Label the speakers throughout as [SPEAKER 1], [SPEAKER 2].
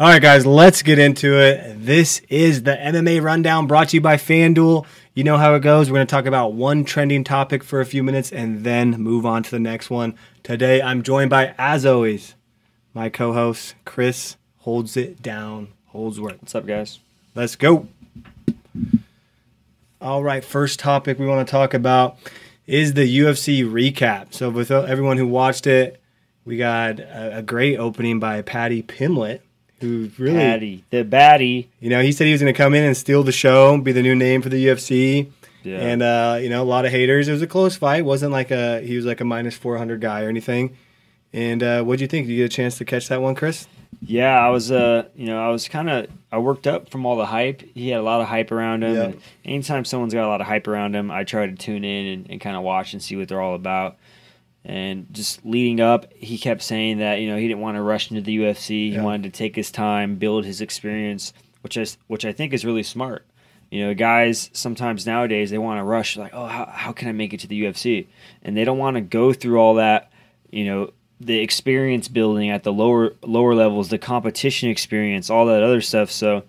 [SPEAKER 1] All right, guys, let's get into it. This is the MMA Rundown brought to you by FanDuel. You know how it goes. We're going to talk about one trending topic for a few minutes and then move on to the next one. Today, I'm joined by, as always, my co host, Chris Holds It Down Holdsworth.
[SPEAKER 2] What's up, guys?
[SPEAKER 1] Let's go. All right, first topic we want to talk about is the UFC recap. So, with everyone who watched it, we got a, a great opening by Paddy Pimblett who really
[SPEAKER 2] the baddie.
[SPEAKER 1] You know, he said he was going to come in and steal the show, be the new name for the UFC.
[SPEAKER 2] Yeah.
[SPEAKER 1] And uh, you know, a lot of haters. It was a close fight. It wasn't like a he was like a minus four hundred guy or anything. And uh, what do you think? Did you get a chance to catch that one, Chris?
[SPEAKER 2] Yeah, I was. Uh, you know, I was kind of. I worked up from all the hype. He had a lot of hype around him.
[SPEAKER 1] Yeah.
[SPEAKER 2] Anytime someone's got a lot of hype around him, I try to tune in and, and kind of watch and see what they're all about. And just leading up, he kept saying that you know he didn't want to rush into the UFC. He
[SPEAKER 1] Yeah.
[SPEAKER 2] wanted to take his time, build his experience, which is which I think is really smart. You know, guys sometimes nowadays they want to rush like, oh, how, how can I make it to the UFC? And they don't want to go through all that. You know, the experience building at the lower lower levels, the competition experience, all that other stuff. So,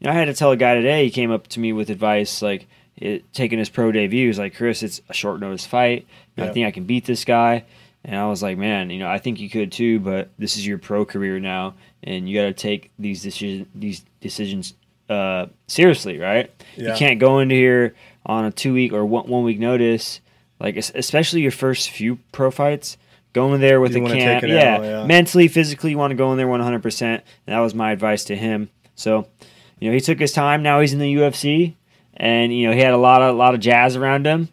[SPEAKER 2] you know, I had to tell a guy today. He came up to me with advice like it, taking his pro debut. He's like, Chris, it's a short notice fight. I think I can beat this guy. And I was like, man, you know, I think you could too, but this is your pro career now, and you got to take these decision these decisions uh, seriously, right?
[SPEAKER 1] Yeah.
[SPEAKER 2] You can't go into here on a two week or one, one week notice, like especially your first few pro fights. Going there with
[SPEAKER 1] You
[SPEAKER 2] a camp, yeah,
[SPEAKER 1] out, yeah.
[SPEAKER 2] mentally, physically, you want to go in there 100%. That was my advice to him. So, you know, he took his time. Now he's in the UFC, and you know he had a lot of a lot of jazz around him.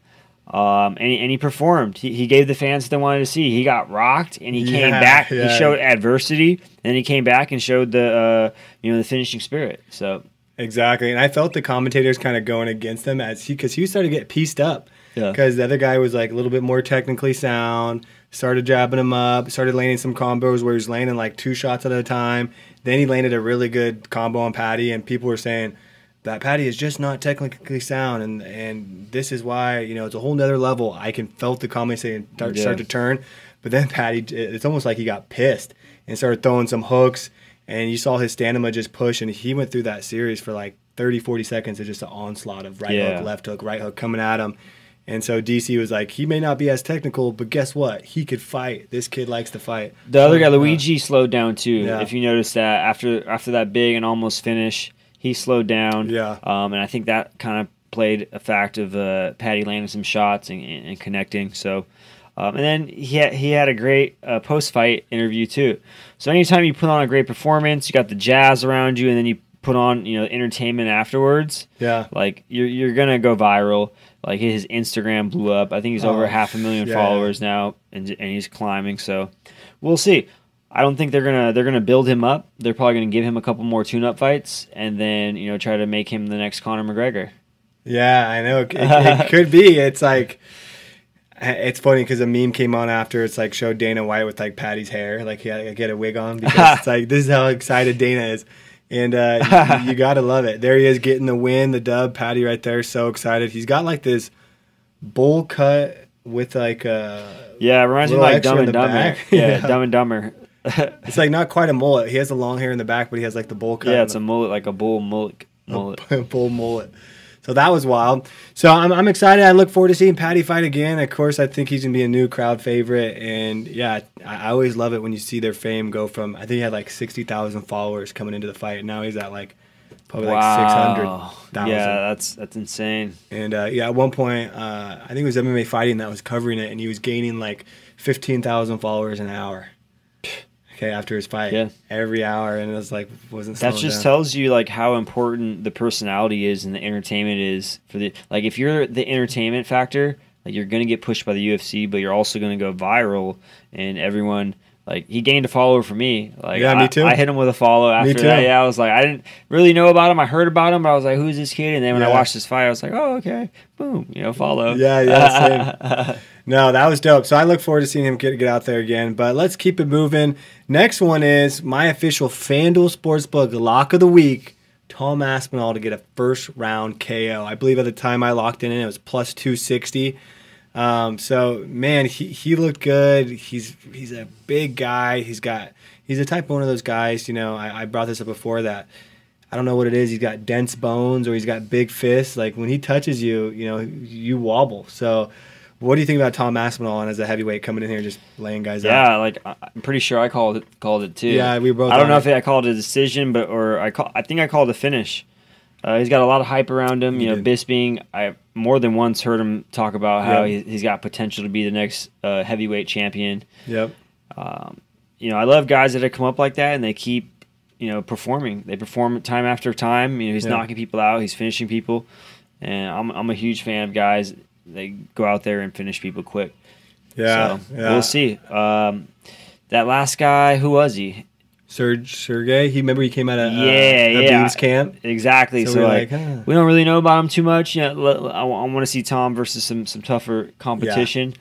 [SPEAKER 2] Um, and, he- and he performed. He, he gave the fans what they wanted to see. He got rocked, and he came
[SPEAKER 1] Yeah,
[SPEAKER 2] back.
[SPEAKER 1] yeah.
[SPEAKER 2] He showed adversity, and he came back and showed the uh, you know the finishing spirit. So
[SPEAKER 1] Exactly, and I felt the commentators kind of going against him as he because he started to get pieced up.
[SPEAKER 2] Yeah.
[SPEAKER 1] Because the other guy was like a little bit more technically sound, started jabbing him up, started landing some combos where he was landing like two shots at a time. Then he landed a really good combo on Paddy, and people were saying that Paddy is just not technically sound, and and this is why you know it's a whole nother level. I can felt the comments saying start,
[SPEAKER 2] Yeah.
[SPEAKER 1] start to turn, but then Paddy, it's almost like he got pissed and started throwing some hooks, and you saw his stamina just push, and he went through that series for like 30, 40 seconds of just an onslaught of right
[SPEAKER 2] Yeah.
[SPEAKER 1] hook, left hook, right hook coming at him. And so DC was like, he may not be as technical, but guess what? He could fight. This kid likes to fight.
[SPEAKER 2] the other guy, Luigi, slowed down too.
[SPEAKER 1] Yeah.
[SPEAKER 2] If you notice that after after that big and almost finish, he slowed down.
[SPEAKER 1] Yeah.
[SPEAKER 2] Um, and I think that kind of played a fact of uh, Paddy landing some shots and, and, and connecting. So. Um, and then he had, he had a great uh, post fight interview too. So anytime you put on a great performance, you got the jazz around you, and then you put on you know entertainment afterwards.
[SPEAKER 1] Yeah.
[SPEAKER 2] Like you're you're gonna go viral. Like his Instagram blew up. I think he's over
[SPEAKER 1] Oh,
[SPEAKER 2] half a million
[SPEAKER 1] yeah.
[SPEAKER 2] followers now, and and he's climbing. So we'll see. I don't think they're gonna they're gonna build him up. They're probably gonna give him a couple more tune up fights, and then you know try to make him the next Conor McGregor.
[SPEAKER 1] Yeah, I know. It, it could be. It's like, it's funny because a meme came on after. It's like showed Dana White with like Paddy's hair, like he had to get a wig on because it's like this is how excited Dana is, and uh, you, you gotta love it. There he is getting the win, the dub. Patty right there, so excited. He's got like this bowl cut with like a
[SPEAKER 2] Yeah, it reminds me like Dumb and Dumber. Yeah,
[SPEAKER 1] Yeah.
[SPEAKER 2] Dumb and Dumber.
[SPEAKER 1] It's like not quite a mullet. He has the long hair in the back, but he has like the bowl cut.
[SPEAKER 2] yeah, it's
[SPEAKER 1] the-
[SPEAKER 2] a mullet like a bull mullet. mullet.
[SPEAKER 1] full mullet. So that was wild. So I'm, I'm excited. I look forward to seeing Paddy fight again. Of course, I think he's gonna be a new crowd favorite. And yeah, I, I always love it when you see their fame go from. I think he had like sixty thousand followers coming into the fight. And now he's at like probably like six hundred
[SPEAKER 2] Wow. Yeah, that's that's insane.
[SPEAKER 1] And uh, yeah, at one point, uh, I think it was MMA fighting that was covering it, and he was gaining like fifteen thousand followers an hour. After his fight,
[SPEAKER 2] Yeah.
[SPEAKER 1] every hour, and it was like wasn't.
[SPEAKER 2] That just
[SPEAKER 1] down.
[SPEAKER 2] tells you like how important the personality is and the entertainment is for the like if you're the entertainment factor, like you're gonna get pushed by the UFC, but you're also gonna go viral and everyone like he gained a follower for me. Like
[SPEAKER 1] Yeah, me
[SPEAKER 2] I-
[SPEAKER 1] too.
[SPEAKER 2] I, hit him with a follow after
[SPEAKER 1] too.
[SPEAKER 2] that. Yeah, I was like I didn't really know about him. I heard about him, but I was like, who's this kid? And then when I watched this fight, I was like, oh okay, boom, you know, follow.
[SPEAKER 1] Yeah, yeah, same. No, that was dope. So I look forward to seeing him get, get out there again. But let's keep it moving. Next one is my official FanDuel Sportsbook lock of the week. Tom Aspinall to get a first round KO. I believe at the time I locked in, it was plus 260. Um, so man, he, he looked good. He's he's a big guy. He's got he's a type one of those guys. You know, I, I brought this up before that. I don't know what it is. He's got dense bones or he's got big fists. Like when he touches you, you know, you wobble. So, what do you think about Tom Aspinall as a heavyweight coming in here just laying guys
[SPEAKER 2] yeah,
[SPEAKER 1] out?
[SPEAKER 2] Yeah, like I'm pretty sure I called it called it too.
[SPEAKER 1] Yeah, we both
[SPEAKER 2] I don't know
[SPEAKER 1] it.
[SPEAKER 2] if I called it a decision, but or I call I think I called a finish. Uh, he's got a lot of hype around him. You know,
[SPEAKER 1] did.
[SPEAKER 2] Bisping. I more than once heard him talk about how he, he's got potential to be the next uh, heavyweight champion.
[SPEAKER 1] Yep.
[SPEAKER 2] Um, you know, I love guys that have come up like that and they keep, you know, performing. They perform time after time. You know, he's
[SPEAKER 1] Yeah.
[SPEAKER 2] knocking people out. He's finishing people, and I'm I'm a huge fan of guys that go out there and finish people quick.
[SPEAKER 1] Yeah.
[SPEAKER 2] so
[SPEAKER 1] yeah.
[SPEAKER 2] we'll see. Um, that last guy, who was he?
[SPEAKER 1] Serge Sergey. He remember he came out of
[SPEAKER 2] Yeah,
[SPEAKER 1] uh,
[SPEAKER 2] yeah.
[SPEAKER 1] Camp.
[SPEAKER 2] Exactly.
[SPEAKER 1] So
[SPEAKER 2] So, like,
[SPEAKER 1] like, huh.
[SPEAKER 2] we don't really know about him too much. You know, l- I, want to see Tom versus some some tougher competition,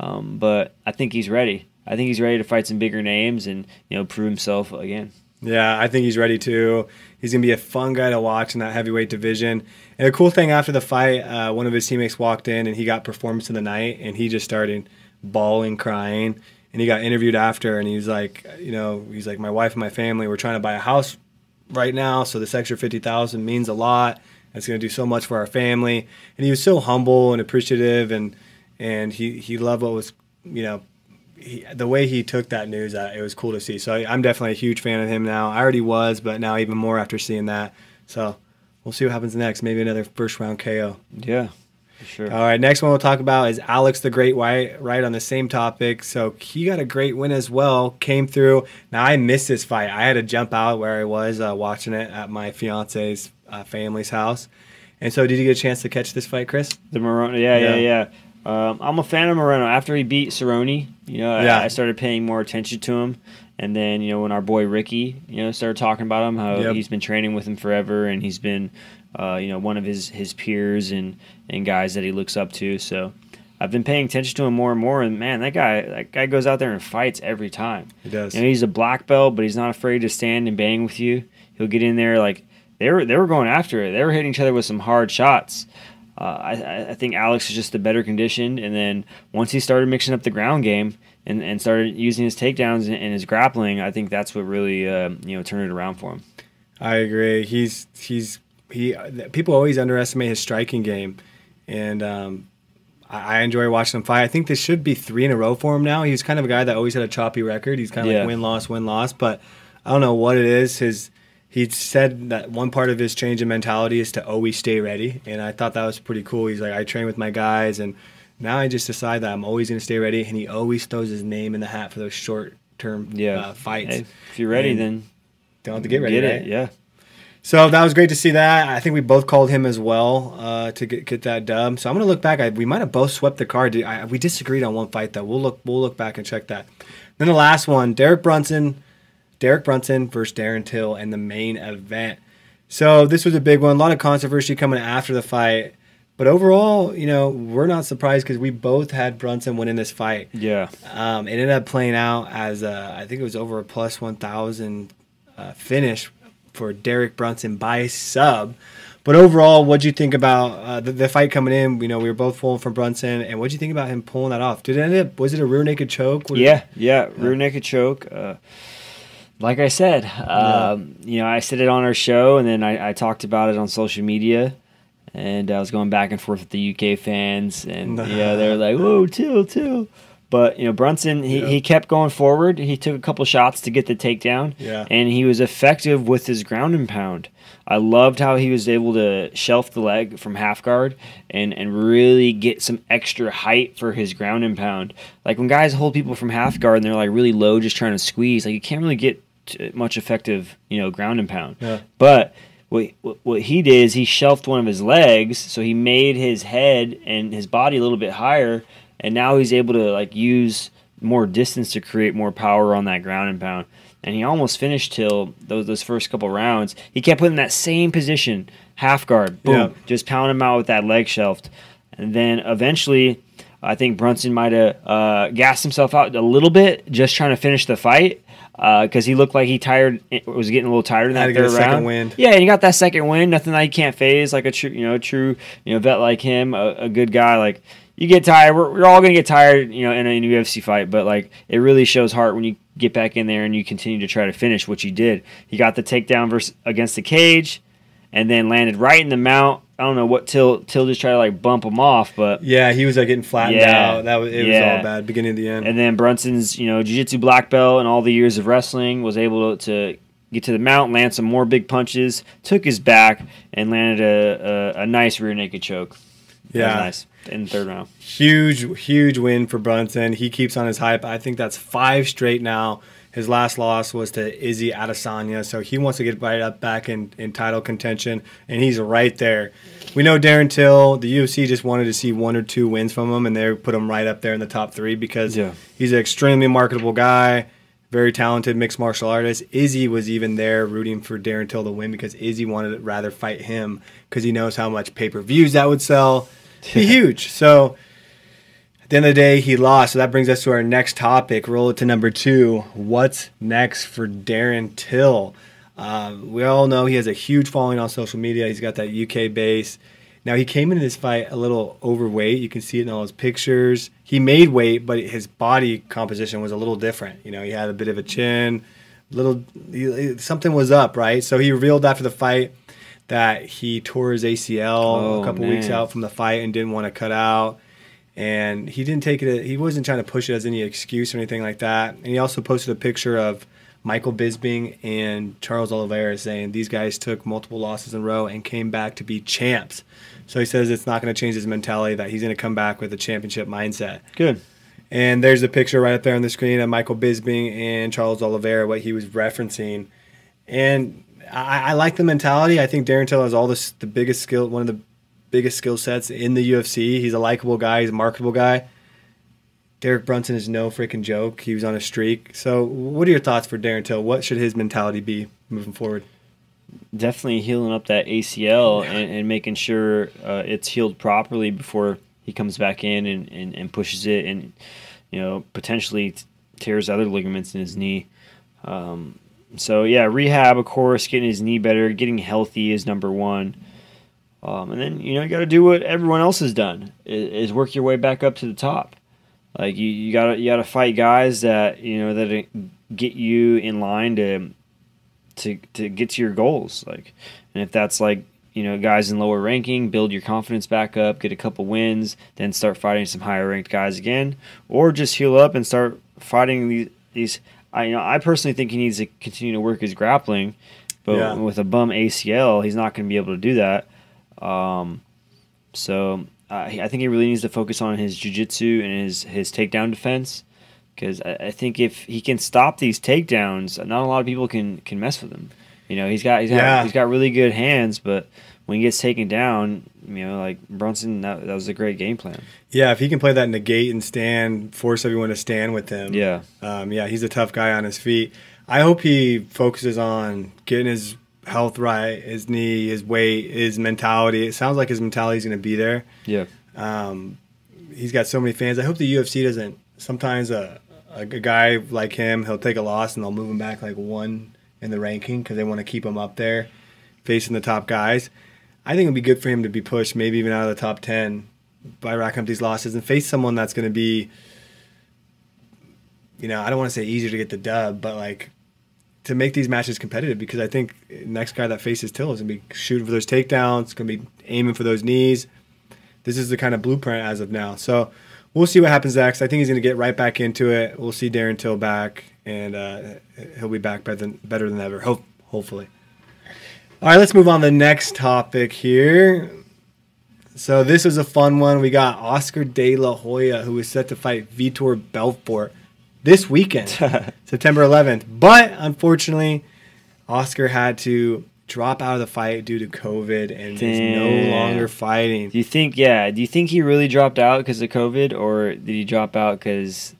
[SPEAKER 2] um, but I think he's ready. I think he's ready to fight some bigger names and you know prove himself again.
[SPEAKER 1] Yeah, I think he's ready too. He's gonna be a fun guy to watch in that heavyweight division. And a cool thing after the fight, uh, one of his teammates walked in and he got performance of the night, and he just started bawling, crying. And he got interviewed after, and he was like, you know, he's like, my wife and my family, we're trying to buy a house right now, so this extra fifty thousand means a lot. It's gonna do so much for our family. And he was so humble and appreciative, and and he he loved what was, you know, he, the way he took that news, uh, it was cool to see. So I, I'm definitely a huge fan of him now. I already was, but now even more after seeing that. So we'll see what happens next. Maybe another first round KO.
[SPEAKER 2] Yeah, sure.
[SPEAKER 1] All right, next one we'll talk about is Alex the Great White, right on the same topic. So he got a great win as well, came through. Now I missed this fight. I had to jump out where I was uh, watching it at my fiance's uh, family's house. And so, did you get a chance to catch this fight, Chris?
[SPEAKER 2] The Morono, yeah, yeah,
[SPEAKER 1] Yeah.
[SPEAKER 2] yeah. Um, I'm a fan of Morono. After he beat Cerrone, you know,
[SPEAKER 1] Yeah.
[SPEAKER 2] I, I started paying more attention to him. And then, you know, when our boy Ricky, you know, started talking about him, how
[SPEAKER 1] Yep.
[SPEAKER 2] he's been training with him forever, and he's been, uh, you know, one of his his peers and and guys that he looks up to. So, I've been paying attention to him more and more. And man, that guy, that guy goes out there and fights every time.
[SPEAKER 1] He does.
[SPEAKER 2] You know, he's a black belt, but he's not afraid to stand and bang with you. He'll get in there like they were they were going after it. They were hitting each other with some hard shots. Uh, I- I, think Alex is just the better conditioned, and then once he started mixing up the ground game and, and started using his takedowns and, and his grappling, I think that's what really uh, you know turned it around for him.
[SPEAKER 1] I agree. He's he's he. People always underestimate his striking game, and um, I, I enjoy watching him fight. I think this should be three in a row for him now. He was kind of a guy that always had a choppy record. He's kind of
[SPEAKER 2] Yeah.
[SPEAKER 1] like win loss win loss, but I don't know what it is. His he said that one part of his change in mentality is to always stay ready, and I thought that was pretty cool. He's like, I train with my guys, and now I just decide that I'm always going to stay ready, and he always throws his name in the hat for those short term
[SPEAKER 2] Yeah,
[SPEAKER 1] uh, fights.
[SPEAKER 2] Hey, if you're ready,
[SPEAKER 1] And
[SPEAKER 2] then
[SPEAKER 1] Don't have to get ready.
[SPEAKER 2] Get
[SPEAKER 1] right?
[SPEAKER 2] it, yeah.
[SPEAKER 1] So that was great to see that. I think we both called him as well uh, to get, get that dub. So I'm gonna look back. I, we might have both swept the card. I, we disagreed on one fight though. We'll look we'll look back and check that. Then the last one, Derek Brunson, Derek Brunson versus Darren Till in the main event. So this was a big one. A lot of controversy coming after the fight. But overall, you know, we're not surprised because we both had Brunson winning this fight.
[SPEAKER 2] Yeah,
[SPEAKER 1] Um, it ended up playing out as a, I think it was over a plus 1,000 uh, finish for Derek Brunson by sub. But overall, what'd you think about uh, the, the fight coming in? You know, we were both pulling for Brunson, and what'd you think about him pulling that off? Did it end up? Was it a rear naked choke? What-
[SPEAKER 2] yeah, yeah. Rear naked choke. Uh, like I said, um, you know, I said it on our show, and then I, I talked about it on social media, and I was going back and forth with the UK fans, and yeah, they were like, "Whoa, Till, Till." But you know, Brunson, he,
[SPEAKER 1] Yeah.
[SPEAKER 2] he kept going forward. He took a couple shots to get the takedown,
[SPEAKER 1] Yeah.
[SPEAKER 2] and he was effective with his ground and pound. I loved how he was able to shelf the leg from half guard and, and really get some extra height for his ground and pound. Like when guys hold people from half guard and they're like really low, just trying to squeeze, like you can't really get much effective, you know, ground and pound.
[SPEAKER 1] Yeah.
[SPEAKER 2] But what, what what he did is he shelved one of his legs, so he made his head and his body a little bit higher, and now he's able to like use more distance to create more power on that ground and pound. And he almost finished till those those first couple rounds. He kept putting that same position, half guard, boom,
[SPEAKER 1] Yeah.
[SPEAKER 2] just pound him out with that leg shelved, and then eventually. I think Brunson might have uh, gassed himself out a little bit, just trying to finish the fight, because he looked like he tired, was getting a little tired in
[SPEAKER 1] Had
[SPEAKER 2] that
[SPEAKER 1] to get a
[SPEAKER 2] third
[SPEAKER 1] second
[SPEAKER 2] round.
[SPEAKER 1] wind.
[SPEAKER 2] Yeah, and he got that second win. Nothing that he can't phase, like a true, you know, true, you know, vet like him, a, a good guy. Like you get tired. We're, we're all gonna get tired, you know, in a UFC fight. But like, it really shows heart when you get back in there and you continue to try to finish what you did. He got the takedown versus against the cage, and then landed right in the mount. I don't know what Till Till just tried to like bump him off, but
[SPEAKER 1] Yeah, he was like getting flattened
[SPEAKER 2] Yeah.
[SPEAKER 1] out. That was it was all bad, beginning to the end.
[SPEAKER 2] and then Brunson's you know jiu-jitsu black belt and all the years of wrestling was able to get to the mount, land some more big punches, took his back, and landed a, a, a nice rear naked choke.
[SPEAKER 1] Yeah.
[SPEAKER 2] nice in the third round.
[SPEAKER 1] huge, huge win for Brunson. He keeps on his hype. I think that's five straight now. His last loss was to Izzy Adesanya, so he wants to get right up back in, in title contention, and he's right there. We know Darren Till. The UFC just wanted to see one or two wins from him, and they put him right up there in the top three because
[SPEAKER 2] Yeah.
[SPEAKER 1] he's an extremely marketable guy, very talented mixed martial artist. Izzy was even there rooting for Darren Till to win because Izzy wanted to rather fight him because he knows how much pay per views that would sell. Be huge. So at the end of the day, he lost. So that brings us to our next topic. Roll it to number two. What's next for Darren Till? Um, we all know he has a huge following on social media. He's got that UK base. Now he came into this fight a little overweight. You can see it in all his pictures. He made weight, but his body composition was a little different. You know, he had a bit of a chin, little he, something was up, right? So he revealed after the fight that he tore his ACL
[SPEAKER 2] Oh,
[SPEAKER 1] a couple weeks out from the fight and didn't want to cut out and he didn't take it. He wasn't trying to push it as any excuse or anything like that. And he also posted a picture of Michael Bisping and Charles Oliveira saying these guys took multiple losses in a row and came back to be champs. So he says it's not going to change his mentality that he's going to come back with a championship mindset.
[SPEAKER 2] Good.
[SPEAKER 1] And there's a picture right up there on the screen of Michael Bisping and Charles Oliveira, what he was referencing. And I, I like the mentality. I think Darren Till has all this, the biggest skill, one of the biggest skill sets in the UFC. He's a likable guy. He's a marketable guy. Derek Brunson is no freaking joke. He was on a streak. So, what are your thoughts for Darren Till? What should his mentality be moving forward?
[SPEAKER 2] Definitely healing up that ACL and, and making sure uh, it's healed properly before he comes back in and, and, and pushes it and you know potentially tears other ligaments in his knee. Um, so yeah, rehab of course, getting his knee better, getting healthy is number one. Um, and then you know you got to do what everyone else has done is, is work your way back up to the top. Like you, you gotta you gotta fight guys that you know that uh, get you in line to to to get to your goals. Like, and if that's like you know guys in lower ranking, build your confidence back up, get a couple wins, then start fighting some higher ranked guys again, or just heal up and start fighting these these. I you know I personally think he needs to continue to work his grappling, but
[SPEAKER 1] Yeah.
[SPEAKER 2] with a bum ACL, he's not going to be able to do that. Um, so uh, I think he really needs to focus on his jiu-jitsu and his his takedown defense because I, I think if he can stop these takedowns, not a lot of people can can mess with him. You know, he's got he's got
[SPEAKER 1] Yeah.
[SPEAKER 2] he's got really good hands, but when he gets taken down, you know, like Brunson, that, that was a great game plan.
[SPEAKER 1] Yeah, if he can play that negate and stand, force everyone to stand with him.
[SPEAKER 2] Yeah,
[SPEAKER 1] Um, yeah, he's a tough guy on his feet. I hope he focuses on getting his health right, his knee, his weight, his mentality. It sounds like his mentality is going to be there.
[SPEAKER 2] yeah,
[SPEAKER 1] Um, he's got so many fans. I hope the UFC doesn't. Sometimes a, a, guy like him, he'll take a loss and they'll move him back like one in the ranking because they want to keep him up there, facing the top guys. I think it'd be good for him to be pushed, maybe even out of the top ten, by racking up these losses and face someone that's going to be, you know, I don't want to say easier to get the dub, but like to make these matches competitive because I think next guy that faces Till is going to be shooting for those takedowns, going to be aiming for those knees this is the kind of blueprint as of now. So we'll see what happens next. I think he's going to get right back into it. We'll see Darren Till back, and uh, he'll be back better than better than ever. Hope hopefully. All right, let's move on to the next topic here. So this was a fun one. We got Oscar De La Hoya, who is set to fight Vitor Belfort this weekend, September 11th. But unfortunately, Oscar had to drop out of the fight due to COVID and is no longer fighting.
[SPEAKER 2] Do you think? Yeah. Do you think he really dropped out because of COVID, or did he drop out because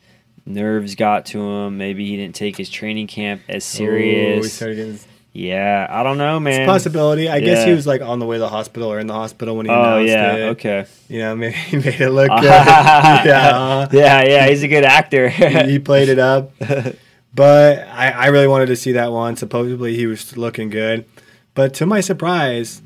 [SPEAKER 2] nerves got to him? Maybe he didn't take his training camp as
[SPEAKER 1] Oh,
[SPEAKER 2] serious.
[SPEAKER 1] started getting-
[SPEAKER 2] yeah, I don't know, man.
[SPEAKER 1] It's a possibility. I guess he was like on the way to the hospital or in the hospital when he
[SPEAKER 2] Oh
[SPEAKER 1] announced
[SPEAKER 2] yeah.
[SPEAKER 1] it.
[SPEAKER 2] Okay.
[SPEAKER 1] You know, maybe he made it look good. yeah,
[SPEAKER 2] yeah, yeah. He's a good actor.
[SPEAKER 1] he played it up. But I, I really wanted to see that one. Supposedly he was looking good. But to my surprise,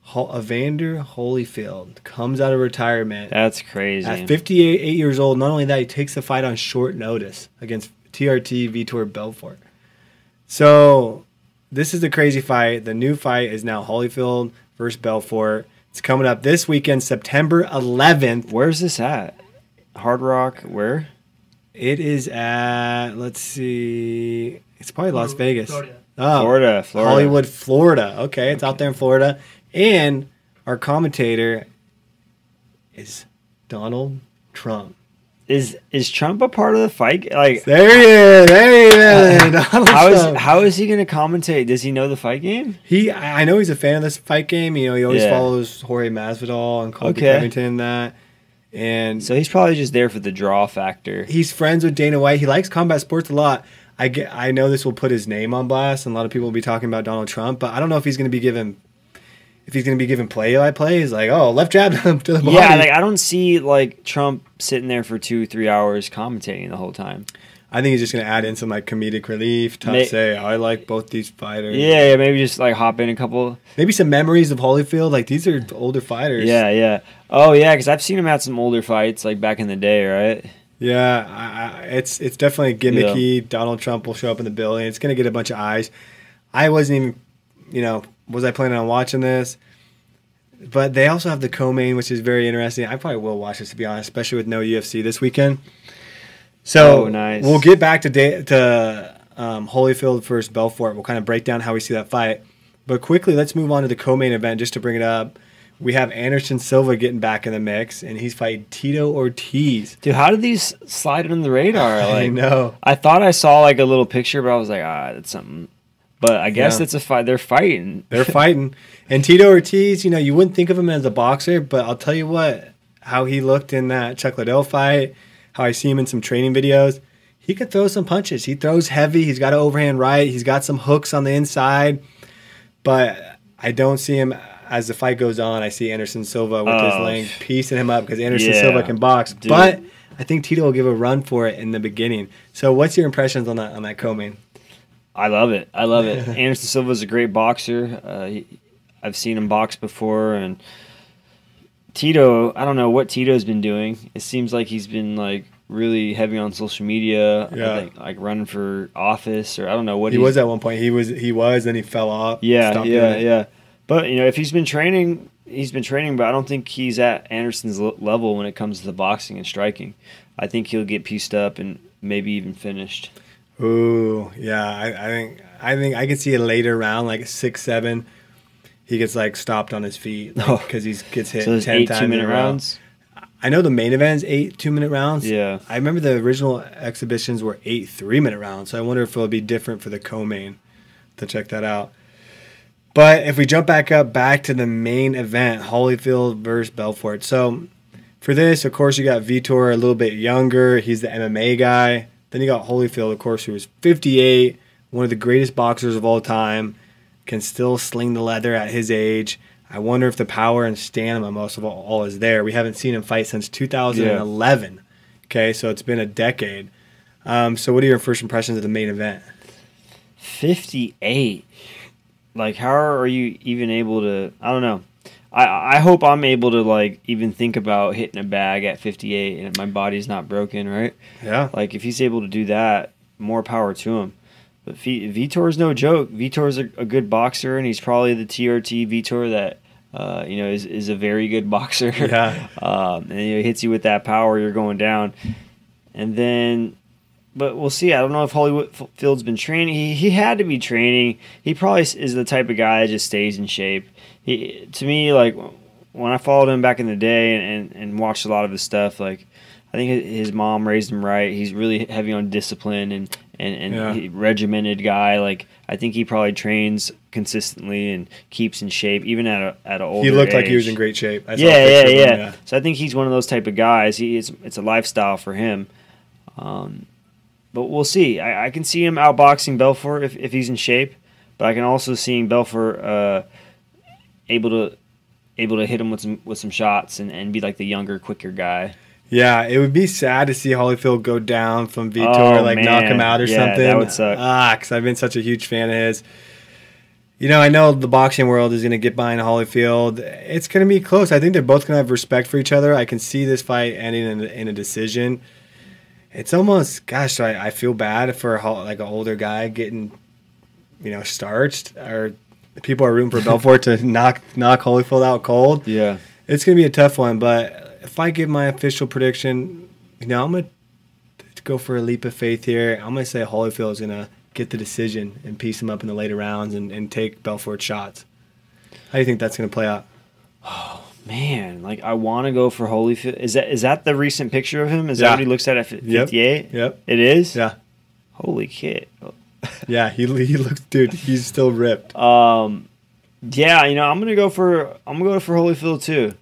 [SPEAKER 1] Ho- Evander Holyfield comes out of retirement
[SPEAKER 2] That's crazy.
[SPEAKER 1] at 58 eight years old. Not only that, he takes the fight on short notice against TRT Vitor Belfort. So this is the crazy fight. The new fight is now Holyfield versus Belfort. It's coming up this weekend, September 11th.
[SPEAKER 2] Where's this at? Hard Rock? Where?
[SPEAKER 1] It is at let's see, it's probably Las Vegas.
[SPEAKER 3] Florida.
[SPEAKER 1] Oh,
[SPEAKER 2] Florida, Florida.
[SPEAKER 1] Hollywood, Florida. Okay, it's out there in Florida. And our commentator is Donald Trump.
[SPEAKER 2] Is is Trump a part of the fight? Like,
[SPEAKER 1] There he is. There he is. Donald
[SPEAKER 2] how is how is he going to commentate? Does he know the fight game?
[SPEAKER 1] he? I I know he's a fan of this fight game. You know, he always
[SPEAKER 2] Yeah.
[SPEAKER 1] follows Jorge Masvidal and Colby
[SPEAKER 2] Okay.
[SPEAKER 1] Covington and that. And
[SPEAKER 2] So he's probably just there for the draw factor.
[SPEAKER 1] he's friends with Dana White. He likes combat sports a lot. I get, I know this will put his name on blast, and a lot of people will be talking about Donald Trump, but I don't know if he's going to be given if he's going to be given play by play. He's like, oh, left jab to the body.
[SPEAKER 2] Yeah, like I don't see like Trump sitting there for two, three hours commentating the whole time.
[SPEAKER 1] I think he's just going to add in some like comedic relief. Tough
[SPEAKER 2] May-
[SPEAKER 1] say, I like both these fighters.
[SPEAKER 2] Yeah, yeah, maybe just like hop in a couple.
[SPEAKER 1] maybe some memories of Holyfield. Like these are older fighters.
[SPEAKER 2] Yeah, yeah. Oh yeah, because I've seen him at some older fights like back in the day, right?
[SPEAKER 1] Yeah, I, I, it's it's definitely gimmicky. Donald Trump will show up in the building. It's gonna get a bunch of eyes. I wasn't even, you know, was I planning on watching this? But they also have the co-main, which is very interesting. I probably will watch this to be honest, especially with no UFC this weekend. So
[SPEAKER 2] Oh, nice.
[SPEAKER 1] we'll get back to da- to um, Holyfield versus Belfort. We'll kind of break down how we see that fight. But quickly, let's move on to the co-main event just to bring it up. We have Anderson Silva getting back in the mix, and he's fighting Tito Ortiz.
[SPEAKER 2] Dude, how did these slide under the radar?
[SPEAKER 1] I know.
[SPEAKER 2] I thought I saw like a little picture, but I was like, ah, that's something. But I guess
[SPEAKER 1] Yeah.
[SPEAKER 2] it's a fight. They're fighting.
[SPEAKER 1] They're fighting. And Tito Ortiz, you know, you wouldn't think of him as a boxer, but I'll tell you what, how he looked in that Chuck Liddell fight, how I see him in some training videos, he could throw some punches. He throws heavy. He's got an overhand right. He's got some hooks on the inside. But I don't see him as the fight goes on. I see Anderson Silva with his
[SPEAKER 2] Oh.
[SPEAKER 1] length piecing him up because Anderson
[SPEAKER 2] Yeah.
[SPEAKER 1] Silva can box.
[SPEAKER 2] Dude.
[SPEAKER 1] But I think Tito will give a run for it in the beginning. So what's your impressions on that on that co-main?
[SPEAKER 2] I love it. I love it. Anderson Silva is a great boxer. Uh, he, I've seen him box before, and Tito. I don't know what Tito's been doing. It seems like he's been like really heavy on social media. I
[SPEAKER 1] Yeah.
[SPEAKER 2] think, like running for office, or I don't know what
[SPEAKER 1] He was at one point. He was he was, then he fell off.
[SPEAKER 2] Yeah, yeah,
[SPEAKER 1] yeah, it.
[SPEAKER 2] But you know, if he's been training, he's been training. But I don't think he's at Anderson's level when it comes to the boxing and striking. I think he'll get pieced up and maybe even finished.
[SPEAKER 1] Ooh, yeah. I, I think I think I can see a later round, like six seven. He gets like stopped on his feet
[SPEAKER 2] Oh.
[SPEAKER 1] because he gets hit
[SPEAKER 2] So
[SPEAKER 1] ten
[SPEAKER 2] eight
[SPEAKER 1] times
[SPEAKER 2] two
[SPEAKER 1] in a
[SPEAKER 2] minute rounds.
[SPEAKER 1] I know the main event's eight two minute rounds.
[SPEAKER 2] Yeah.
[SPEAKER 1] I remember the original exhibitions were eight three minute rounds. So I wonder if it'll be different for the co-main. To check that out. But if we jump back up back to the main event, Holyfield versus Belfort. So for this, of course, you got Vitor a little bit younger. He's the MMA guy. Then you got Holyfield, of course, who is 58, one of the greatest boxers of all time, can still sling the leather at his age. I wonder if the power and stamina, most of all, all is there. We haven't seen him fight since 2011. Okay, so it's been a decade. Um, so, what are your first impressions of the main event?
[SPEAKER 2] 58. Like, how are you even able to? I don't know. I I hope I'm able to like even think about hitting a bag at 58 and my body's not broken, right?
[SPEAKER 1] Yeah.
[SPEAKER 2] Like, if he's able to do that, more power to him. But v- Vitor's no joke. Vitor's a, a good boxer, and he's probably the TRT Vitor that uh, you know is, is a very good boxer.
[SPEAKER 1] Yeah.
[SPEAKER 2] um, and he hits you with that power, you're going down. And then, but we'll see. I don't know if Hollywood Field's been training. He he had to be training. He probably is- the type of guy that just stays in shape. He to me like when I followed him back in the day and, and, and watched a lot of his stuff, like I think his mom raised him right. He's really heavy on discipline and and, and
[SPEAKER 1] Yeah.
[SPEAKER 2] regimented guy. Like I think he probably trains consistently and keeps in shape, even at a at an older.
[SPEAKER 1] He looked like he was in great shape. I a
[SPEAKER 2] Yeah, yeah,
[SPEAKER 1] him,
[SPEAKER 2] yeah, So I think he's one of those type of guys. He it's it's a lifestyle for him. Um, but we'll see. I, I can see him outboxing Belfort if, if he's in shape, but I can also see Belfort uh, able to able to hit him with some with some shots and, and be like the younger, quicker guy.
[SPEAKER 1] Yeah, it would be sad to see Holyfield go down from Vitor,
[SPEAKER 2] Oh,
[SPEAKER 1] like knock him out or
[SPEAKER 2] Yeah,
[SPEAKER 1] something.
[SPEAKER 2] that would suck.
[SPEAKER 1] Ah, because I've been such a huge fan of his. you know, I know the boxing world is going to get behind Holyfield. It's going to be close. I think they're both going to have respect for each other. I can see this fight ending in, in a decision. It's almost, gosh, I, I feel bad for a, like an older guy getting, you know, starched. Or people are rooting for Belfort to knock knock Holyfield out cold.
[SPEAKER 2] Yeah,
[SPEAKER 1] it's going to be a tough one. But if I give my official prediction, you know, I'm going to go for a leap of faith here. I'm going to say Holyfield is going to get the decision and piece him up in the later rounds and, and take Belfort shots. How do you think that's going to play out?
[SPEAKER 2] Oh man, like I want to go for Holyfield. Is that is that the recent picture of him? Is
[SPEAKER 1] Yeah.
[SPEAKER 2] that what he looks at at fifty eight?
[SPEAKER 1] Yep. Yep.
[SPEAKER 2] It is.
[SPEAKER 1] Yeah.
[SPEAKER 2] Holy kid.
[SPEAKER 1] Yeah. He, he looks, dude, he's still ripped.
[SPEAKER 2] Um, yeah, you know, I'm gonna go for I'm gonna go for Holyfield too,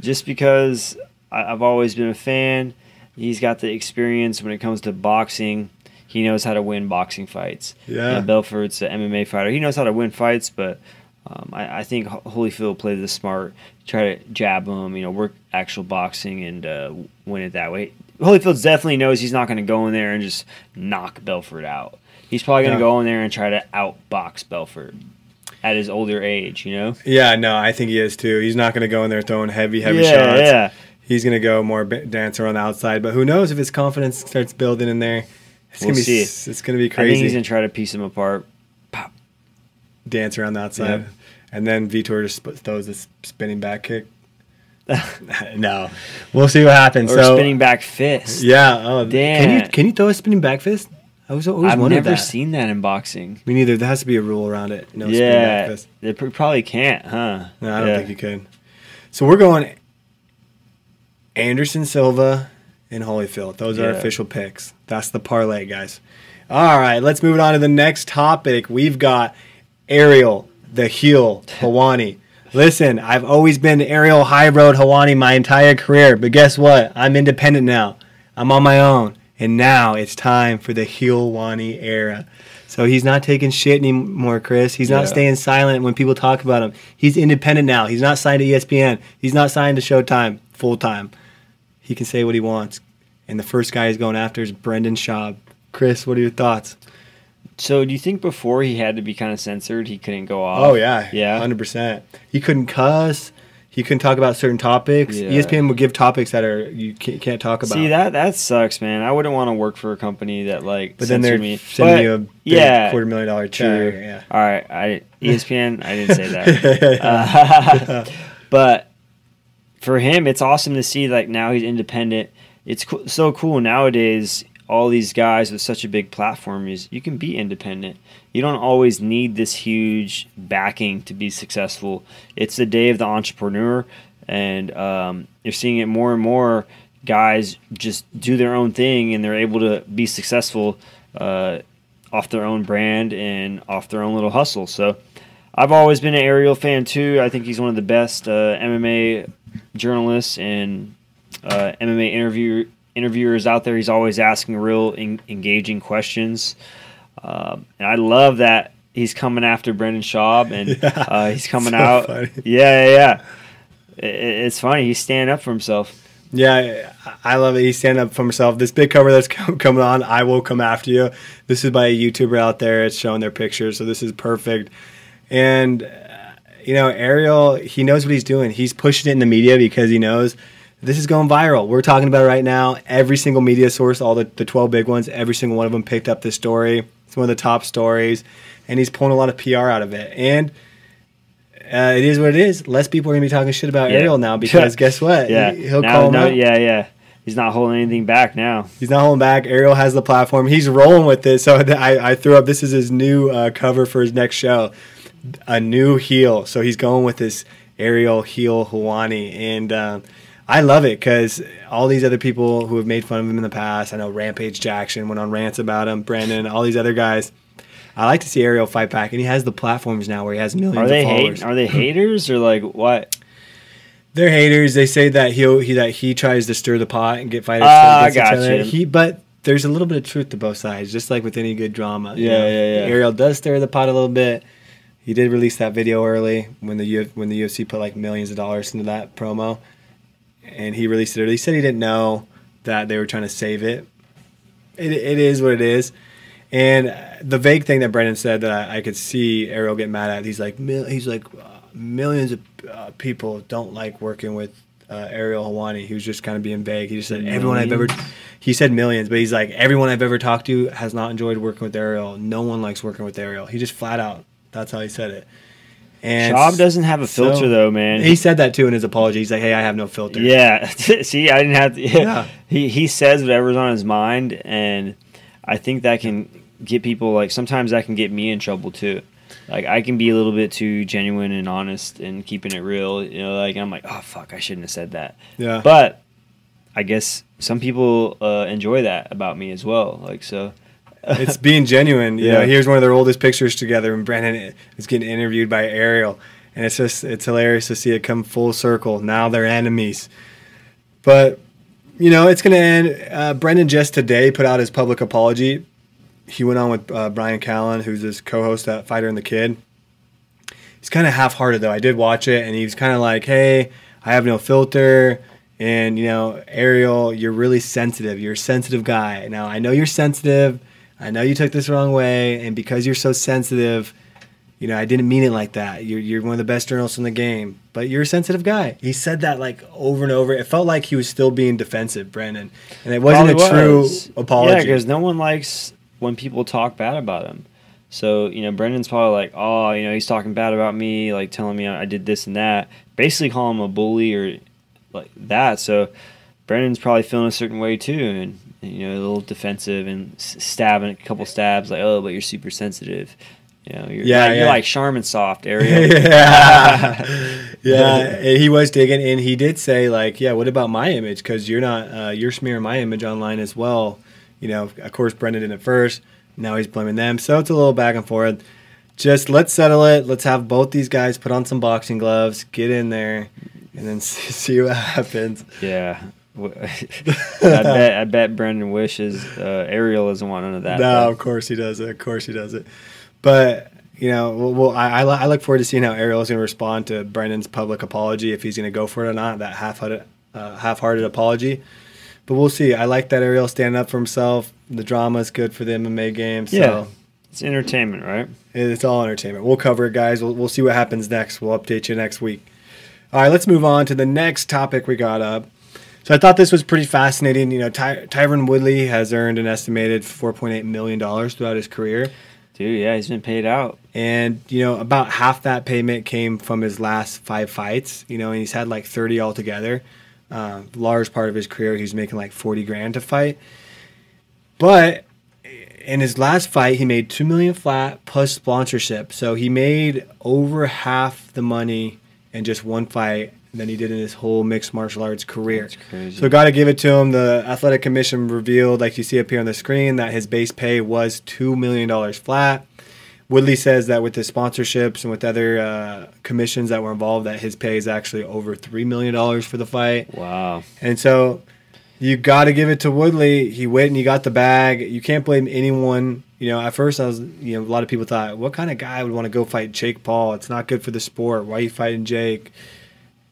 [SPEAKER 2] just because I, I've always been a fan. He's got the experience when it comes to boxing. He knows how to win boxing fights.
[SPEAKER 1] Yeah.
[SPEAKER 2] Belfort's an MMA fighter. He knows how to win fights, but um, I, I think Holyfield played the smart, try to jab him, you know, work actual boxing and uh, win it that way. Holyfield definitely knows he's not going to go in there and just knock Belfort out. He's probably going to
[SPEAKER 1] Yeah.
[SPEAKER 2] go in there and try to outbox Belfort at his older age, you know?
[SPEAKER 1] Yeah, no, I think he is too. He's not going to go in there throwing heavy, heavy
[SPEAKER 2] yeah,
[SPEAKER 1] shots.
[SPEAKER 2] yeah.
[SPEAKER 1] He's going to go more b- dancer on the outside. But who knows if his confidence starts building in there? It's
[SPEAKER 2] We'll
[SPEAKER 1] gonna be
[SPEAKER 2] see.
[SPEAKER 1] it's gonna be
[SPEAKER 2] I think he's going to try to piece him apart.
[SPEAKER 1] Dance around the outside,
[SPEAKER 2] Yeah.
[SPEAKER 1] and then Vitor just throws this spinning back kick. no, we'll see what happens.
[SPEAKER 2] Or
[SPEAKER 1] so
[SPEAKER 2] spinning back fist.
[SPEAKER 1] yeah, oh, can
[SPEAKER 2] Damn.
[SPEAKER 1] you can you throw a spinning back fist? I was always
[SPEAKER 2] I've never
[SPEAKER 1] that.
[SPEAKER 2] seen that in boxing.
[SPEAKER 1] Me neither. There has to be a rule around it. No spinning back
[SPEAKER 2] yeah,
[SPEAKER 1] fist.
[SPEAKER 2] they probably can't, huh?
[SPEAKER 1] No, I don't
[SPEAKER 2] Yeah.
[SPEAKER 1] think you could. So we're going Anderson Silva and Holyfield. Those are official picks. That's the parlay, guys. All right, let's move on to the next topic. We've got Ariel, the heel, Helwani. Listen, I've always been Ariel High Road Helwani my entire career, but guess what? I'm independent now. I'm on my own. And now it's time for the heel Wani era. So he's not taking shit anymore, Chris. He's not
[SPEAKER 2] Yeah.
[SPEAKER 1] staying silent when people talk about him. He's independent now. He's not signed to ESPN. He's not signed to Showtime full time. He can say what he wants. And the first guy he's going after is Brendan Schaub. Chris, what are your thoughts?
[SPEAKER 2] So, do you think before he had to be kind of censored, he couldn't go off?
[SPEAKER 1] Oh yeah,
[SPEAKER 2] yeah.
[SPEAKER 1] hundred percent. He couldn't cuss. He couldn't talk about certain topics.
[SPEAKER 2] Yeah.
[SPEAKER 1] ESPN would give topics that are you can't, talk about.
[SPEAKER 2] See that that sucks, man. I wouldn't want to work for a company that like.
[SPEAKER 1] but then they're
[SPEAKER 2] me.
[SPEAKER 1] sending
[SPEAKER 2] But,
[SPEAKER 1] you a big
[SPEAKER 2] yeah,
[SPEAKER 1] quarter million dollar check.
[SPEAKER 2] True.
[SPEAKER 1] Yeah.
[SPEAKER 2] All right, I ESPN. I didn't say that. Uh, but for him, it's awesome to see like now he's independent. It's co- so cool nowadays. All these guys with such a big platform is you can be independent. You don't always need this huge backing to be successful. It's the day of the entrepreneur, and um, you're seeing it more and more. Guys just do their own thing, and they're able to be successful uh, off their own brand and off their own little hustle. So I've always been an Ariel fan too. I think he's one of the best uh, MMA journalists and uh, MMA interview interviewers out there. He's always asking real en- engaging questions, um, and I love that he's coming after Brendan Schaub and
[SPEAKER 1] Yeah,
[SPEAKER 2] uh, he's coming
[SPEAKER 1] so
[SPEAKER 2] out.
[SPEAKER 1] funny.
[SPEAKER 2] Yeah, yeah, yeah. I- I- it's funny. He's standing up for himself.
[SPEAKER 1] Yeah, I love it. He's standing up for himself. This big cover that's coming on, I will come after you. This is by a YouTuber out there. It's showing their pictures, so this is perfect. And uh, you know, Ariel, he knows what he's doing. He's pushing it in the media because he knows this is going viral. We're talking about it right now. Every single media source, all the, the 12 big ones, every single one of them picked up this story. It's one of the top stories, and he's pulling a lot of PR out of it. And uh, it is what it is. Less people are going to be talking shit about
[SPEAKER 2] Yeah.
[SPEAKER 1] Ariel now because guess what?
[SPEAKER 2] Yeah,
[SPEAKER 1] He- he'll
[SPEAKER 2] Now-
[SPEAKER 1] call him
[SPEAKER 2] no,
[SPEAKER 1] out.
[SPEAKER 2] Yeah, yeah. He's not holding anything back now.
[SPEAKER 1] He's not holding back. Ariel has the platform. He's rolling with it. So I, I threw up. This is his new uh, cover for his next show, a new heel. So he's going with this Ariel heel Helwani, and um, I love it because all these other people who have made fun of him in the past. I know Rampage Jackson went on rants about him. Brandon, all these other guys. I like to see Ariel fight back, and he has the platforms now where he has millions
[SPEAKER 2] Are they
[SPEAKER 1] of followers.
[SPEAKER 2] hate? Are they haters or like what?
[SPEAKER 1] They're haters. They say that he'll he that he tries to stir the pot and get fighters
[SPEAKER 2] ah,
[SPEAKER 1] against each
[SPEAKER 2] gotcha.
[SPEAKER 1] other. He but there's a little bit of truth to both sides, just like with any good drama. you
[SPEAKER 2] Yeah,
[SPEAKER 1] know.
[SPEAKER 2] yeah, yeah.
[SPEAKER 1] Ariel does stir the pot a little bit. He did release that video early when the when the UFC put like millions of dollars into that promo, and he released it early. He said he didn't know that they were trying to save it. It, it is what it is, And the vague thing that Brendan said that I, I could see Ariel get mad at, he's like, mil- he's like, uh, millions of uh, people don't like working with uh, Ariel Helwani. He was just kind of being vague. He just said everyone I've ever, he said millions, but he's like everyone I've ever talked to has not enjoyed working with Ariel. No one likes working with Ariel. He just flat out, that's how he said it. And
[SPEAKER 2] Schaub doesn't have a filter
[SPEAKER 1] so-
[SPEAKER 2] though, man.
[SPEAKER 1] He said that too in his apology. He's like, hey, I have no filter.
[SPEAKER 2] Yeah. See, I didn't have to. Yeah.
[SPEAKER 1] Yeah.
[SPEAKER 2] He he says whatever's on his mind, and I think that can get people like sometimes that can get me in trouble too. Like I can be a little bit too genuine and honest and keeping it real. You know, like I'm like, oh fuck, I shouldn't have said that.
[SPEAKER 1] Yeah.
[SPEAKER 2] But I guess some people uh, enjoy that about me as well. Like so.
[SPEAKER 1] it's being genuine. You
[SPEAKER 2] Yeah.
[SPEAKER 1] know, here's one of their oldest pictures together, and Brandon is getting interviewed by Ariel, and it's just it's hilarious to see it come full circle. Now they're enemies, but you know it's gonna end. Uh, Brendan just today put out his public apology. He went on with uh, Brian Callen, who's his co-host at Fighter and the Kid. He's kind of half-hearted though. I did watch it, and he was kind of like, "Hey, I have no filter." And you know, Ariel, you're really sensitive. You're a sensitive guy. Now I know you're sensitive. I know you took this the wrong way, and because you're so sensitive, you know, I didn't mean it like that. You're, you're one of the best journalists in the game, but you're a sensitive guy. He said that like over and over. It felt like he was still being defensive, Brandon, and it wasn't
[SPEAKER 2] Probably
[SPEAKER 1] a true
[SPEAKER 2] was.
[SPEAKER 1] apology.
[SPEAKER 2] Yeah, because no one likes when people talk bad about him. So you know, Brendan's probably like, oh, you know, he's talking bad about me, like telling me I did this and that, basically calling him a bully or like that. So Brendan's probably feeling a certain way too, and you know, a little defensive and stabbing a couple stabs, like, oh, but you're super sensitive. You know, you're,
[SPEAKER 1] Yeah,
[SPEAKER 2] like, you're like Charmin soft, area.
[SPEAKER 1] yeah, yeah. and He was digging, and he did say like, "Yeah, what about my image? Because you're not, uh, you're smearing my image online as well." You know, of course, Brendan did it first. Now he's blaming them, so it's a little back and forth. Just let's settle it. Let's have both these guys put on some boxing gloves, get in there, and then see, see what happens.
[SPEAKER 2] Yeah. I bet I bet Brendan wishes uh, Ariel doesn't want none of that.
[SPEAKER 1] No,
[SPEAKER 2] but-
[SPEAKER 1] of course he does. Of course he does it. But you know, well, well I, I, I look forward to seeing how Ariel is going to respond to Brendan's public apology if he's going to go for it or not. That half-hearted, uh, half-hearted apology. But we'll see. I like that Ariel standing up for himself. The drama is good for the MMA game. So
[SPEAKER 2] Yeah. It's entertainment, right?
[SPEAKER 1] it's all entertainment. We'll cover it, guys. We'll, we'll see what happens next. We'll update you next week. All right, let's move on to the next topic we got up. So I thought this was pretty fascinating. You know, Ty- Tyron Woodley has earned an estimated $4.8 million throughout his career.
[SPEAKER 2] Dude, yeah, he's been paid out.
[SPEAKER 1] And, you know, about half that payment came from his last five fights. You know, and he's had like 30 altogether. Uh, large part of his career, he's making like 40 grand to fight. But in his last fight, he made two million flat plus sponsorship. So he made over half the money in just one fight than he did in his whole mixed martial arts career. So got to give it to him. The athletic commission revealed, like you see up here on the screen, that his base pay was two million dollars flat. Woodley says that with his sponsorships and with other uh, commissions that were involved, that his pay is actually over three million dollars for the fight.
[SPEAKER 2] Wow.
[SPEAKER 1] And so you got to give it to Woodley. He went and he got the bag. You can't blame anyone. You know, at first I was, you know, a lot of people thought, what kind of guy would want to go fight Jake Paul? It's not good for the sport. Why are you fighting Jake?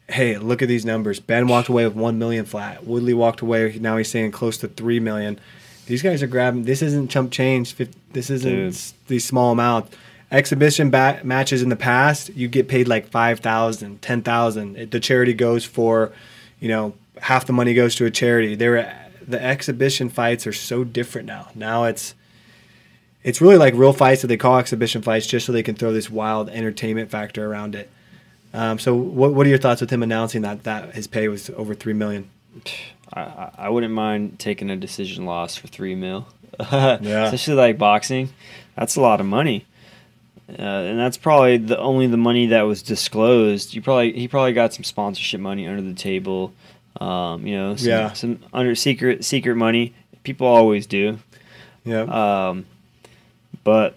[SPEAKER 1] Hey, look at these numbers. Ben walked away with one million flat. Woodley walked away. Now he's saying close to three million. These guys are grabbing. This isn't chump change. This isn't
[SPEAKER 2] Dude.
[SPEAKER 1] these small amounts. Exhibition matches in the past, you get paid like 5,000, 10,000. The charity goes for, you know, half the money goes to a charity. They're, the exhibition fights are so different now. Now it's it's really like real fights that they call exhibition fights just so they can throw this wild entertainment factor around it. Um, so what what are your thoughts with him announcing that that his pay was over three million?
[SPEAKER 2] I, I- wouldn't mind taking a decision loss for three mil.
[SPEAKER 1] Yeah.
[SPEAKER 2] Especially like boxing. That's a lot of money. Uh, and that's probably the only the money that was disclosed. You probably he probably got some sponsorship money under the table. Um, you know, some,
[SPEAKER 1] Yeah.
[SPEAKER 2] some under secret secret money. People always do.
[SPEAKER 1] Yeah,
[SPEAKER 2] Um, but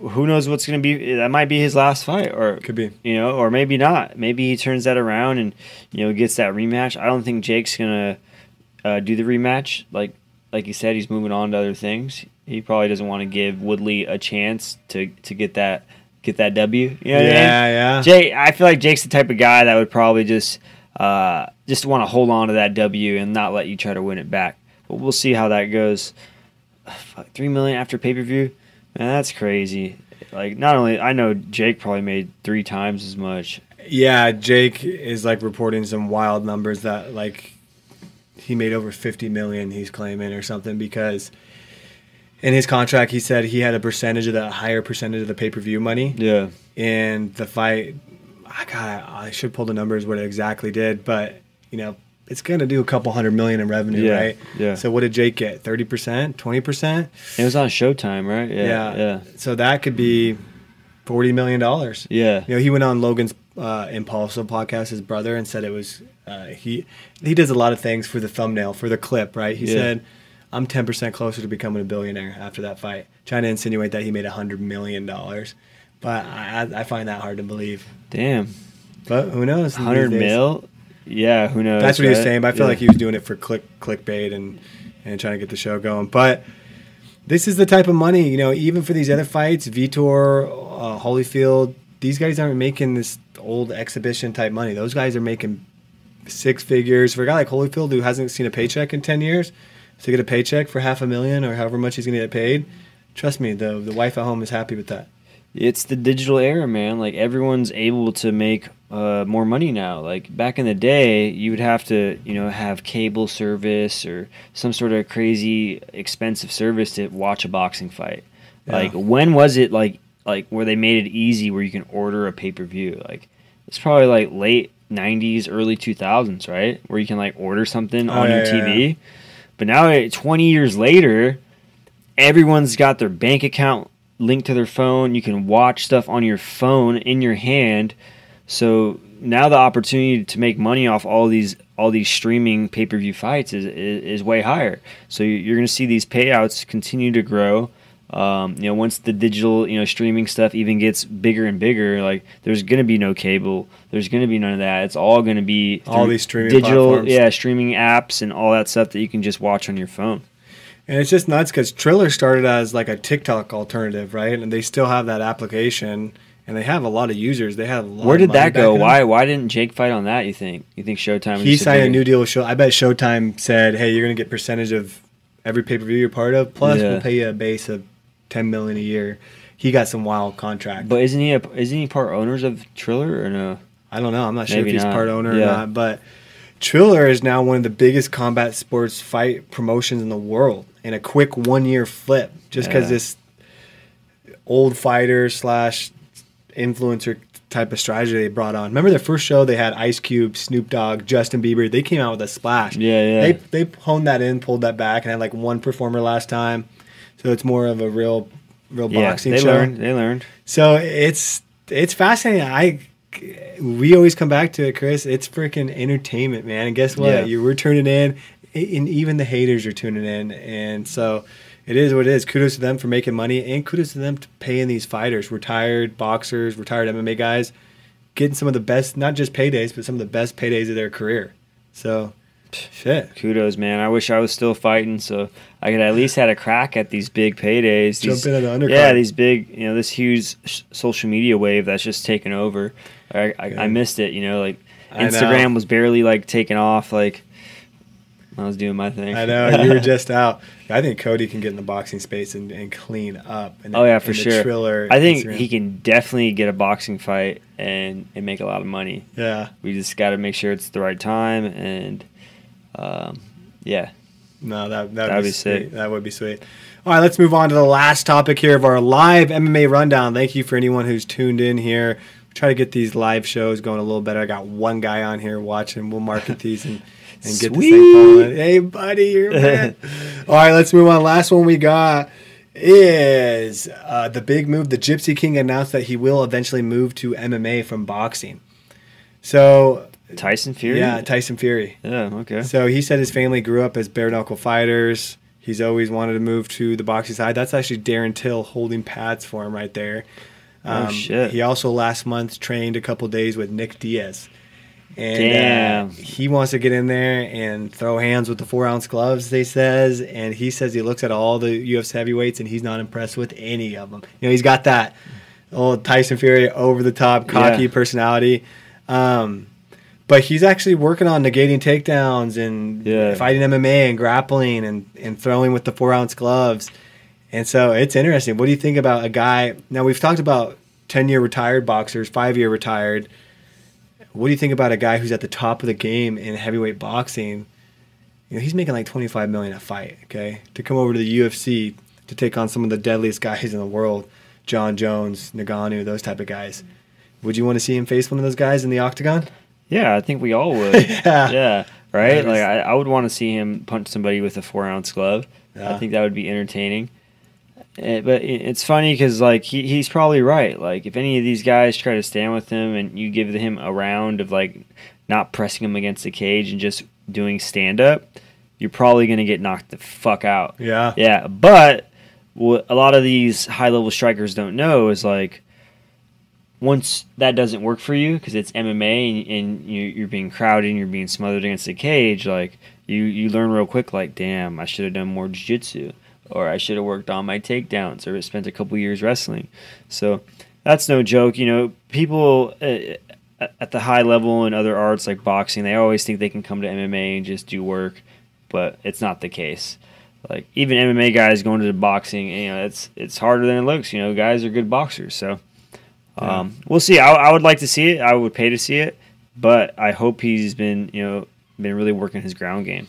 [SPEAKER 2] who knows what's going to be? That might be his last fight, or
[SPEAKER 1] could be.
[SPEAKER 2] you know, or maybe not. Maybe he turns that around and you know gets that rematch. I don't think Jake's gonna uh, do the rematch. Like like you said, he's moving on to other things. He probably doesn't want to give Woodley a chance to to get that get that W. You know what I mean?
[SPEAKER 1] yeah, yeah.
[SPEAKER 2] Jake, I feel like Jake's the type of guy that would probably just uh, just want to hold on to that W and not let you try to win it back. But we'll see how that goes. fuck, three million after pay per view. Man, that's crazy. Like, not only I know Jake probably made three times as much.
[SPEAKER 1] Yeah, Jake is like reporting some wild numbers that like he made over 50 million he's claiming or something because in his contract he said he had a percentage of the higher percentage of the pay-per-view money
[SPEAKER 2] Yeah,
[SPEAKER 1] and the fight I got I should pull the numbers what it exactly did but you know it's going to do a couple hundred million in revenue
[SPEAKER 2] Yeah,
[SPEAKER 1] right
[SPEAKER 2] yeah.
[SPEAKER 1] so what did Jake get 30% 20%
[SPEAKER 2] it was on Showtime, right? Yeah,
[SPEAKER 1] yeah
[SPEAKER 2] yeah,
[SPEAKER 1] so that could be 40 million dollars
[SPEAKER 2] yeah.
[SPEAKER 1] you know, he went on Logan's uh, Impulsive podcast, his brother, and said it was uh, he he does a lot of things for the thumbnail for the clip, right? He
[SPEAKER 2] Yeah.
[SPEAKER 1] said, "I'm 10 percent closer to becoming a billionaire after that fight," trying to insinuate that he made a hundred million dollars. But I, I find that hard to believe.
[SPEAKER 2] Damn,
[SPEAKER 1] But who knows? these
[SPEAKER 2] hundred
[SPEAKER 1] days?
[SPEAKER 2] mil. Yeah, who knows?
[SPEAKER 1] That's what he was saying. But I feel
[SPEAKER 2] Yeah.
[SPEAKER 1] like he was doing it for click clickbait and and trying to get the show going. But this is the type of money, you know, even for these other fights, Vitor, uh, Holyfield, these guys aren't making this old exhibition type money. Those guys are making six figures. For a guy like Holyfield who hasn't seen a paycheck in 10 years, to get a paycheck for half a million or however much he's going to get paid, trust me, the, the wife at home is happy with that.
[SPEAKER 2] it's the digital era, man. Like everyone's able to make uh, more money now. Like back in the day, you would have to, you know, have cable service or some sort of crazy expensive service to watch a boxing fight.
[SPEAKER 1] Yeah.
[SPEAKER 2] Like when was it like like where they made it easy where you can order a pay per view? Like it's probably like late '90s, early 2000s, right? Where you can like order something
[SPEAKER 1] Oh,
[SPEAKER 2] on
[SPEAKER 1] yeah,
[SPEAKER 2] your TV.
[SPEAKER 1] yeah.
[SPEAKER 2] But now, eh, 20 years later, everyone's got their bank account linked to their phone. You can watch stuff on your phone in your hand. So now the opportunity to make money off all these all these streaming pay per view fights is, is is way higher. So you- you're going to see these payouts continue to grow. Um, you know, once the digital, you know, streaming stuff even gets bigger and bigger, like there's going to be no cable. There's going to be none of that. It's all going to be
[SPEAKER 1] All these streaming
[SPEAKER 2] digital,
[SPEAKER 1] platforms.
[SPEAKER 2] yeah, streaming apps and all that stuff that you can just watch on your phone.
[SPEAKER 1] And it's just nuts because Triller started as like a TikTok alternative, right? And they still have that application and they have a lot of users. They have a lot
[SPEAKER 2] Where did that go? Why why didn't Jake fight on that? You think? You think Showtime?
[SPEAKER 1] He signed a new deal with Show. I bet Showtime said, "Hey, you're gonna get percentage of every pay per view you're part of. Plus,
[SPEAKER 2] Yeah.
[SPEAKER 1] we'll pay you a base of ten million a year." He got some wild contract.
[SPEAKER 2] But isn't he a, isn't he part owners of Triller or no?
[SPEAKER 1] I don't know. I'm not sure if he's
[SPEAKER 2] not.
[SPEAKER 1] part owner
[SPEAKER 2] Yeah.
[SPEAKER 1] or not. But Triller is now one of the biggest combat sports fight promotions in the world. In a quick one year flip, just because
[SPEAKER 2] Yeah.
[SPEAKER 1] this old fighter slash influencer type of strategy they brought on. Remember their first show? They had Ice Cube, Snoop Dogg, Justin Bieber. They came out with a splash.
[SPEAKER 2] Yeah, yeah.
[SPEAKER 1] They they honed that in, pulled that back, and had like one performer last time. So it's more of a real, real
[SPEAKER 2] Yeah,
[SPEAKER 1] boxing
[SPEAKER 2] they
[SPEAKER 1] show.
[SPEAKER 2] learned. They learned.
[SPEAKER 1] So it's it's fascinating. I we always come back to it, Chris. It's freaking entertainment, man. And guess what?
[SPEAKER 2] Yeah.
[SPEAKER 1] You we're tuning in, and even the haters are tuning in. And so it is what it is. Kudos to them for making money, and kudos to them to paying these fighters, retired boxers, retired MMA guys, getting some of the best, not just paydays, but some of the best paydays of their career. So, shit.
[SPEAKER 2] Kudos, man. I wish I was still fighting so I could at least had a crack at these big paydays.
[SPEAKER 1] Jump in at the undercard.
[SPEAKER 2] yeah, these big, you know, this huge social media wave that's just taken over. I, I, I missed it, you know, like
[SPEAKER 1] I know.
[SPEAKER 2] Instagram was barely like taking off. Like I was doing my thing.
[SPEAKER 1] I know you were just out. I think Cody can get in the boxing space and, and clean up. The,
[SPEAKER 2] Oh yeah, for sure.
[SPEAKER 1] Triller
[SPEAKER 2] I think
[SPEAKER 1] Instagram.
[SPEAKER 2] he can definitely get a boxing fight and, and make a lot of money.
[SPEAKER 1] Yeah,
[SPEAKER 2] We just got to make sure it's the right time and um, yeah.
[SPEAKER 1] no, that that
[SPEAKER 2] That'd
[SPEAKER 1] be,
[SPEAKER 2] be
[SPEAKER 1] sweet.
[SPEAKER 2] sick.
[SPEAKER 1] That would be sweet. All right, let's move on to the last topic here of our live MMA rundown. Thank you for anyone who's tuned in here. We try to get these live shows going a little better. I got one guy on here watching. We'll market these and, and get the
[SPEAKER 2] Sweet.
[SPEAKER 1] same. Hey, buddy, you're man. All right, let's move on. Last one we got is uh, the big move. The Gypsy King announced that he will eventually move to MMA from boxing. So
[SPEAKER 2] Tyson Fury?
[SPEAKER 1] yeah, Tyson Fury.
[SPEAKER 2] Yeah, okay.
[SPEAKER 1] So he said his family grew up as bare knuckle fighters. He's always wanted to move to the boxing side. That's actually Darren Till holding pads for him right there.
[SPEAKER 2] Oh, shit.
[SPEAKER 1] He also last month trained a couple days with Nick Diaz. And. Uh, he wants to get in there and throw hands with the four ounce gloves, they says. And he says he looks at all the UFC heavyweights and he's not impressed with any of them. You know, he's got that old Tyson Fury over the top, cocky
[SPEAKER 2] Yeah.
[SPEAKER 1] personality. Um, but he's actually working on negating takedowns and
[SPEAKER 2] Yeah.
[SPEAKER 1] fighting MMA and grappling and, and throwing with the four ounce gloves. And so it's interesting. What do you think about a guy? Now, we've talked about 10 year retired boxers, five year retired. What do you think about a guy who's at the top of the game in heavyweight boxing? You know, he's making like 25 million a fight, okay? To come over to the UFC to take on some of the deadliest guys in the world, Jon Jones, Ngannou, those type of guys. Would you want to see him face one of those guys in the octagon?
[SPEAKER 2] Yeah, I think we all would.
[SPEAKER 1] Yeah.
[SPEAKER 2] yeah, right. Like I, I would want to see him punch somebody with a four ounce glove.
[SPEAKER 1] Yeah.
[SPEAKER 2] I think that would be entertaining. Eh, but it's funny because like he, he's probably right. Like if any of these guys try to stand with him and you give him a round of like not pressing him against the cage and just doing stand up, you're probably gonna get knocked the fuck out.
[SPEAKER 1] Yeah.
[SPEAKER 2] Yeah, but what a lot of these high level strikers don't know is like once that doesn't work for you because it's MMA and, and you, you're being crowded and you're being smothered against the cage, like you you learn real quick, like damn, I should have done more jiu-jitsu or I should have worked on my takedowns or spent a couple years wrestling. So that's no joke. You know, people uh, at the high level in other arts like boxing, they always think they can come to MMA and just do work, but it's not the case. Like even MMA guys going to the boxing, you know, it's it's harder than it looks. You know, guys are good boxers, so um, we'll see. I, I would like to see it. I would pay to see it, but I hope he's been you know been really working his ground game.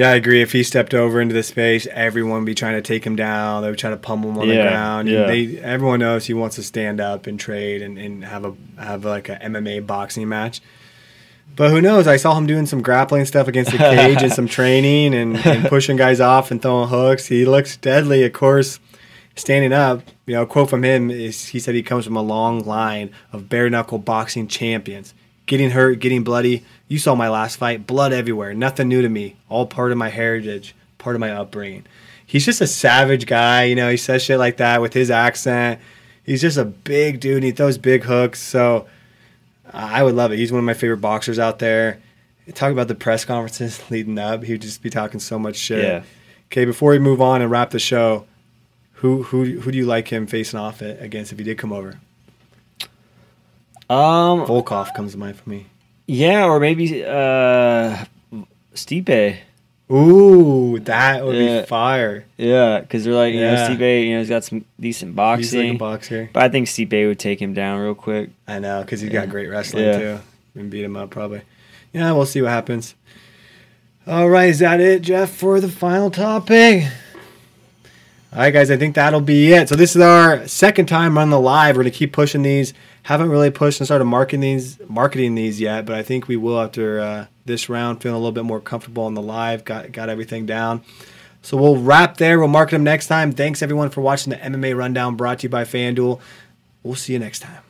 [SPEAKER 1] Yeah, I agree. If he stepped over into the space, everyone would be trying to take him down. They would try to pummel him on the ground.
[SPEAKER 2] yeah.
[SPEAKER 1] They, everyone knows he wants to stand up and trade and, and have a have like a MMA boxing match. But who knows? I saw him doing some grappling stuff against the cage and some training and, and pushing guys off and throwing hooks. He looks deadly, of course. Standing up, you know, a quote from him is he said he comes from a long line of bare knuckle boxing champions. Getting hurt, getting bloody. You saw my last fight, blood everywhere. Nothing new to me. All part of my heritage, part of my upbringing. He's just a savage guy, you know. He says shit like that with his accent. He's just a big dude. And he throws big hooks. So I would love it. He's one of my favorite boxers out there. Talk about the press conferences leading up. He would just be talking so much shit.
[SPEAKER 2] Yeah.
[SPEAKER 1] Okay, before we move on and wrap the show, who who who do you like him facing off against if he did come over?
[SPEAKER 2] Um,
[SPEAKER 1] Volkov comes to mind for me.
[SPEAKER 2] yeah, or maybe uh, Stipe.
[SPEAKER 1] Ooh, that would
[SPEAKER 2] Yeah.
[SPEAKER 1] be fire.
[SPEAKER 2] Yeah, because they're like, you
[SPEAKER 1] Yeah.
[SPEAKER 2] know, Stipe, you know, he's got some decent boxing.
[SPEAKER 1] He's like a boxer.
[SPEAKER 2] but I think Stipe would take him down real quick.
[SPEAKER 1] I know, because he's
[SPEAKER 2] Yeah.
[SPEAKER 1] got great wrestling
[SPEAKER 2] Yeah.
[SPEAKER 1] too. And beat him up probably. Yeah, we'll see what happens. All right, is that it, Jeff, for the final topic? All right, guys, I think that'll be it. So this is our second time on the live. We're gonna keep pushing these. Haven't really pushed and started marketing these, marketing these yet, but I think we will after uh, this round. Feeling a little bit more comfortable on the live. Got got everything down. So we'll wrap there. We'll market them next time. Thanks everyone for watching the MMA rundown brought to you by FanDuel. We'll see you next time.